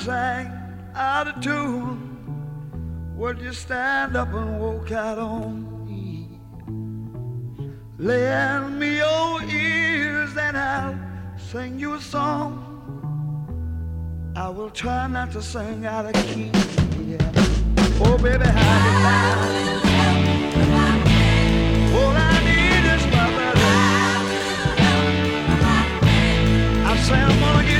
sang out of tune, would you stand up and walk out on me? Lend me your ears and I'll sing you a song. I will try not to sing out of key. Yeah. Oh, baby, how do you like? All I need is my melody. I say I'm gonna get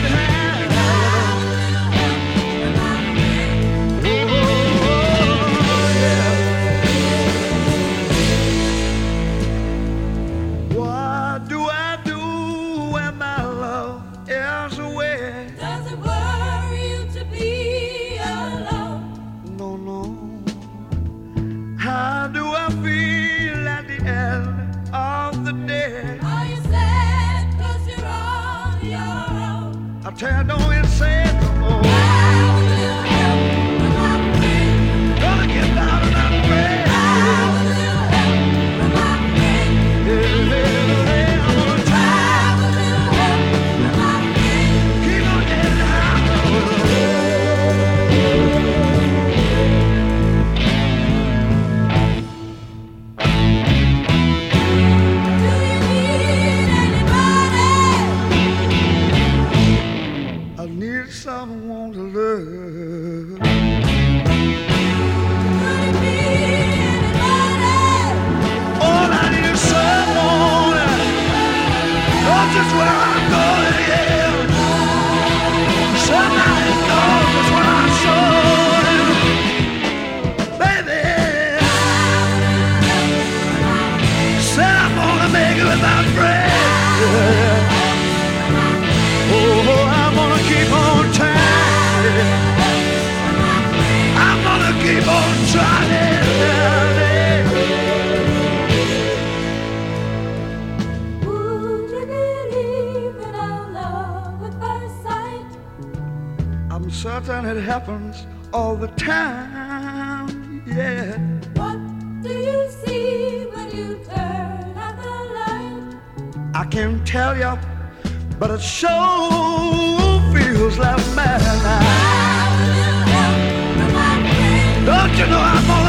happens all the time. Yeah. What do you see when you turn out the light? I can't tell you, but it sure feels like madness. Don't you know I'm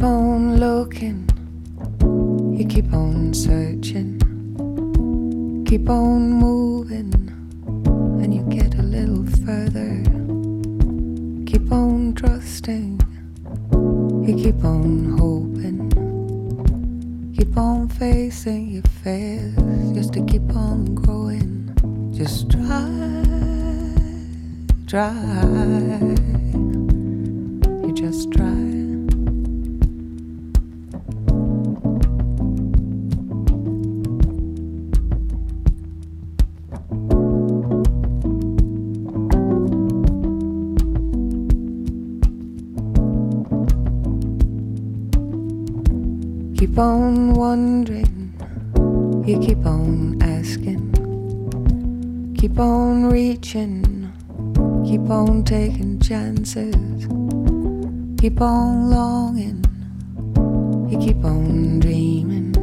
keep on looking, you keep on searching, keep on moving, and you get a little further. Keep on trusting, you keep on hoping, keep on facing your fears just to keep on growing. Just try, try, wondering, you keep on asking, keep on reaching, keep on taking chances, keep on longing, you keep on dreaming,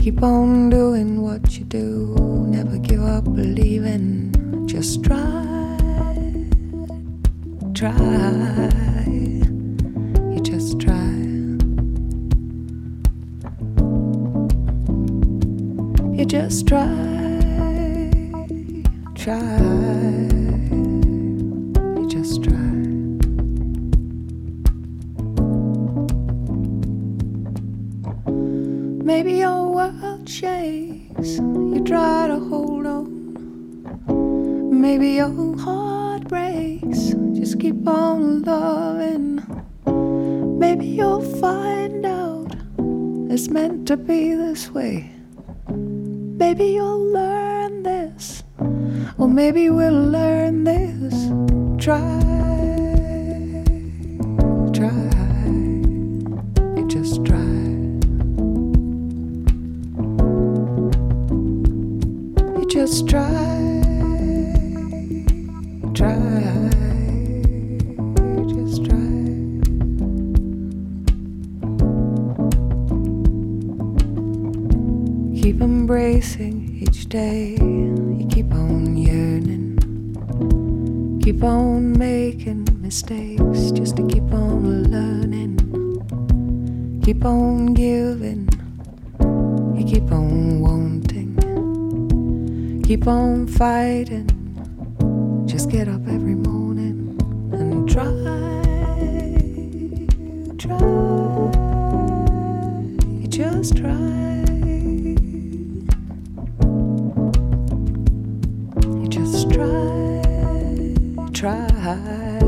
keep on doing what you do, never give up believing, just try, try, just try, try. You just try. Maybe your world shakes. You try to hold on. Maybe your heart breaks. Just keep on loving. Maybe you'll find out it's meant to be this way. Maybe you'll learn this, or maybe we'll learn this. Try, try, you just try. You just try, each day. You keep on yearning. Keep on making mistakes just to keep on learning. Keep on giving. You keep on wanting. Keep on fighting. Just get up every morning and try. Try. Just try. Try.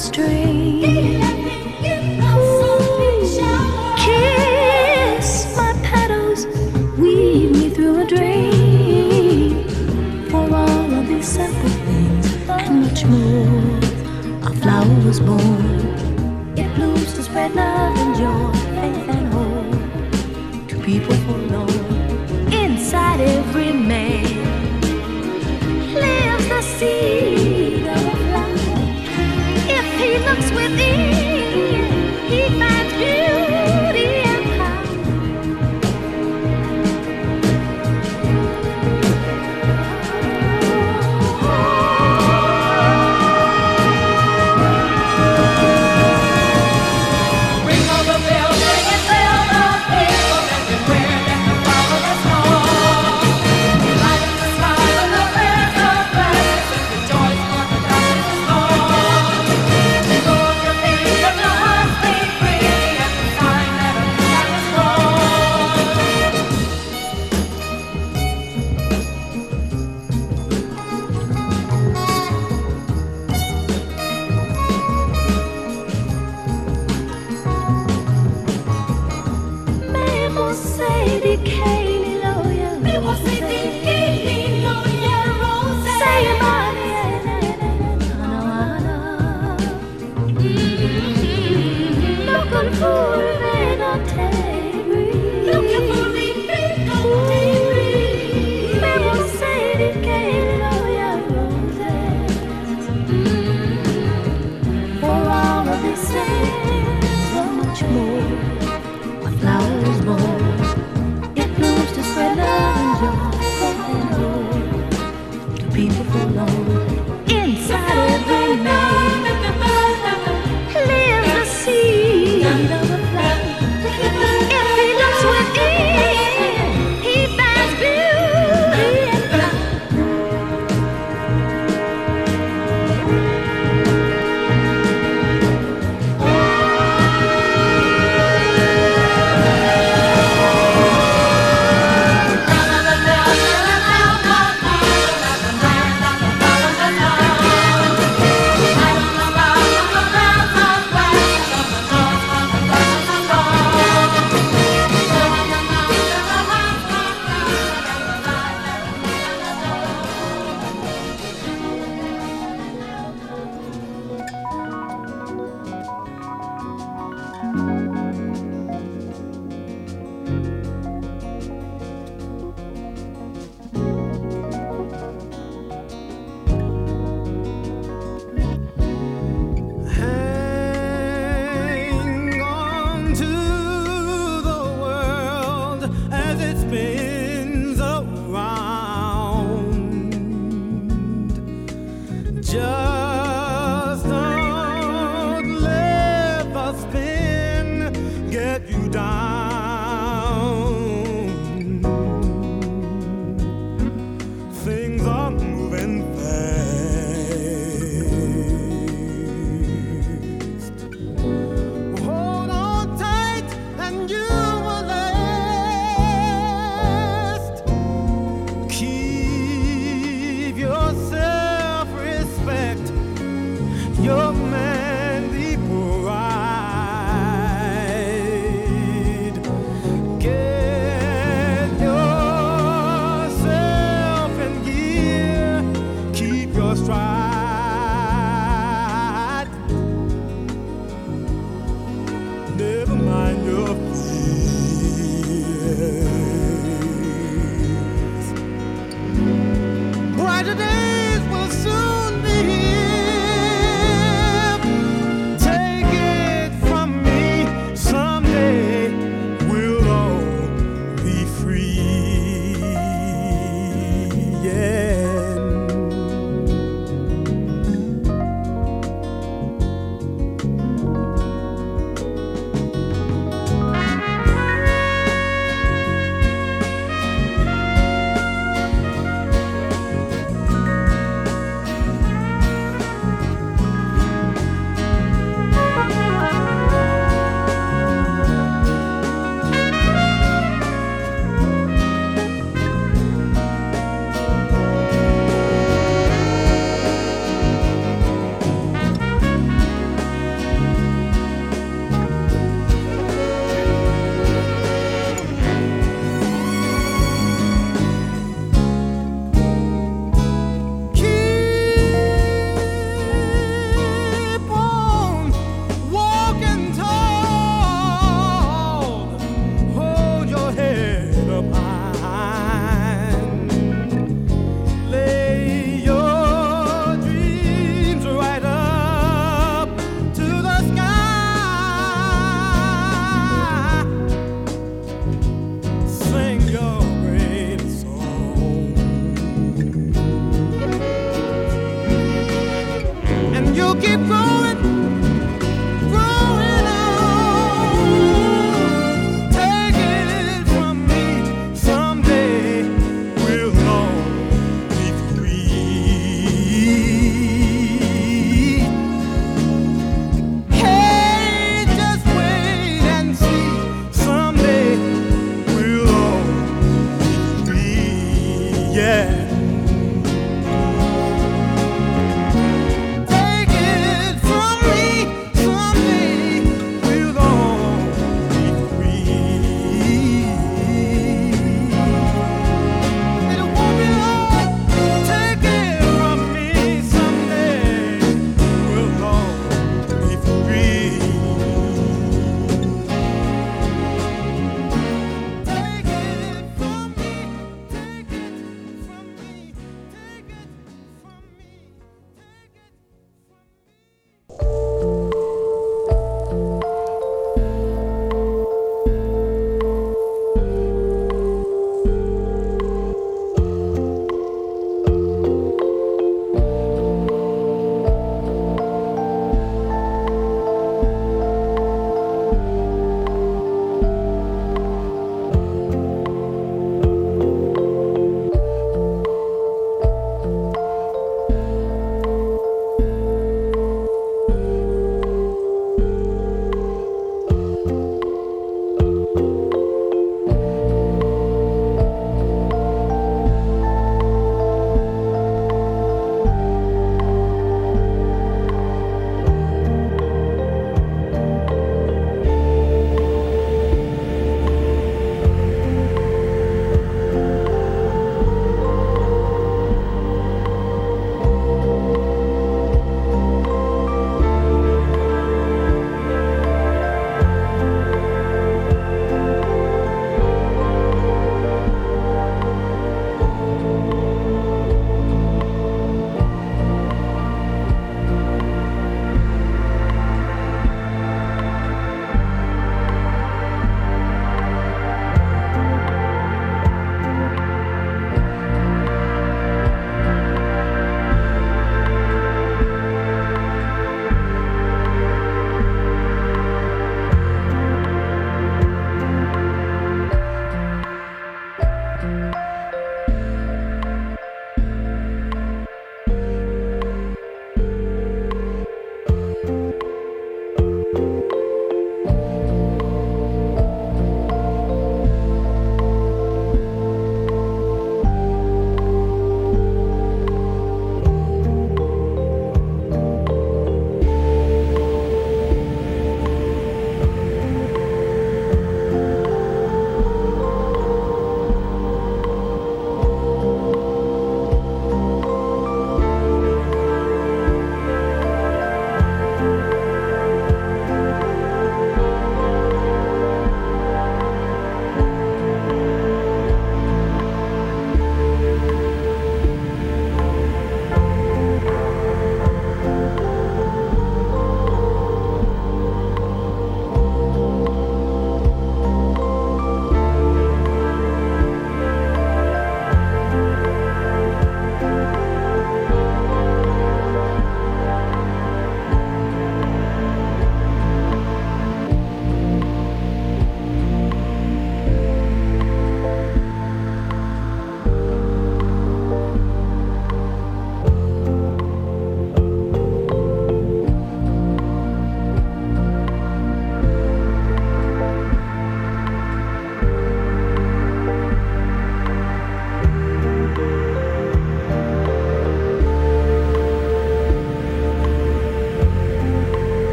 straight. Ooh, kiss my petals, weave me through a dream. For all of these simple things and much more, a flower was born. It blooms to spread love. see if I.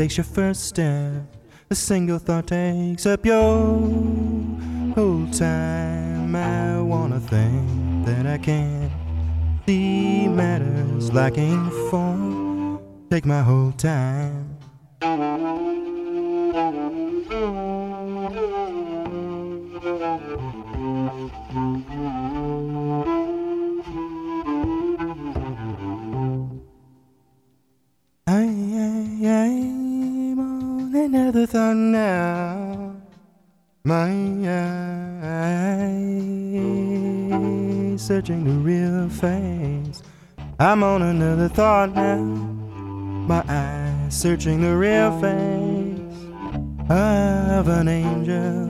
takes your first step, a single thought takes up your whole time. I wanna think that I can't see matters lacking form. Take my whole time. Another thought now. My eyes searching the real face of an angel.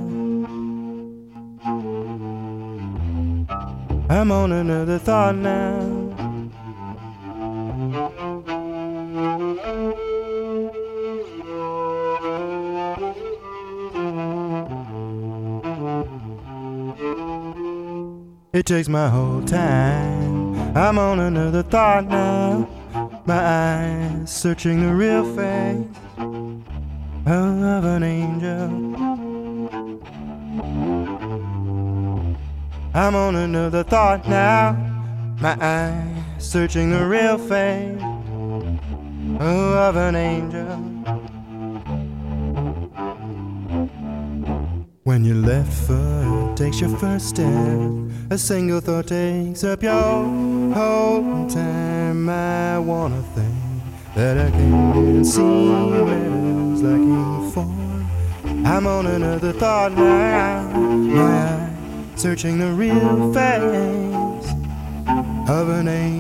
I'm on another thought now. It takes my whole time. I'm on another thought now. My eyes searching the real face of an angel. I'm on another thought now. My eyes searching the real face of an angel. When your left foot takes your first step, a single thought takes up your whole time. I wanna think that I can see matters like you. I'm on another thought now. My eye searching the real face of an angel.